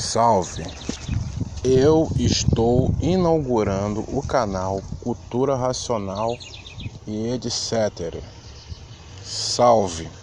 Salve! Eu estou inaugurando o canal Cultura Racional e etc. Salve!